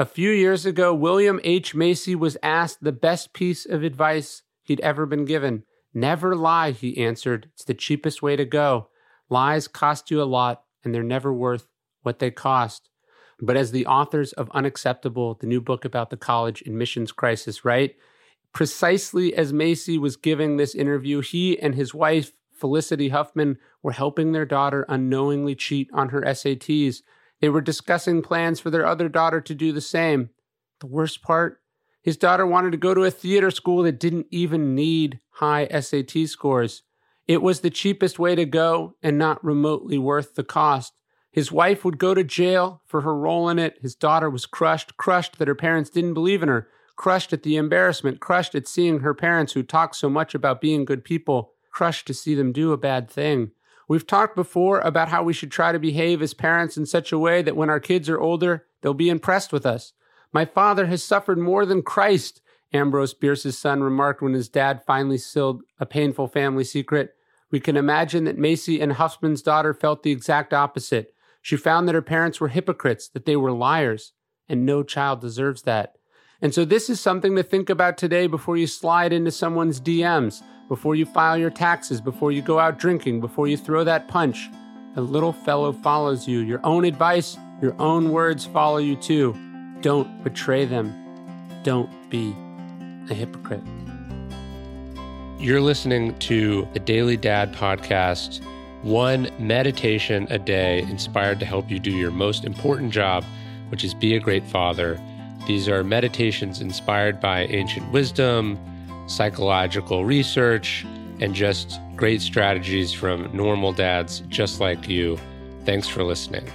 A few years ago, William H. Macy was asked the best piece of advice he'd ever been given. Never lie, he answered. It's the cheapest way to go. Lies cost you a lot, and they're never worth what they cost. But as the authors of Unacceptable, the new book about the college admissions crisis, write, precisely as Macy was giving this interview, he and his wife, Felicity Huffman, were helping their daughter unknowingly cheat on her SATs they were discussing plans for their other daughter to do the same. The worst part? His daughter wanted to go to a theater school that didn't even need high SAT scores. It was the cheapest way to go and not remotely worth the cost. His wife would go to jail for her role in it. His daughter was crushed, crushed that her parents didn't believe in her, crushed at the embarrassment, crushed at seeing her parents who talked so much about being good people, crushed to see them do a bad thing. We've talked before about how we should try to behave as parents in such a way that when our kids are older, they'll be impressed with us. My father has suffered more than Christ, Ambrose Bierce's son remarked when his dad finally sealed a painful family secret. We can imagine that Macy and Huffman's daughter felt the exact opposite. She found that her parents were hypocrites, that they were liars, and no child deserves that. And so, this is something to think about today before you slide into someone's DMs before you file your taxes, before you go out drinking, before you throw that punch. The little fellow follows you. Your own advice, your own words follow you too. Don't betray them. Don't be a hypocrite. You're listening to the Daily Dad podcast, one meditation a day inspired to help you do your most important job, which is be a great father. These are meditations inspired by ancient wisdom psychological research, and just great strategies from normal dads just like you. Thanks for listening.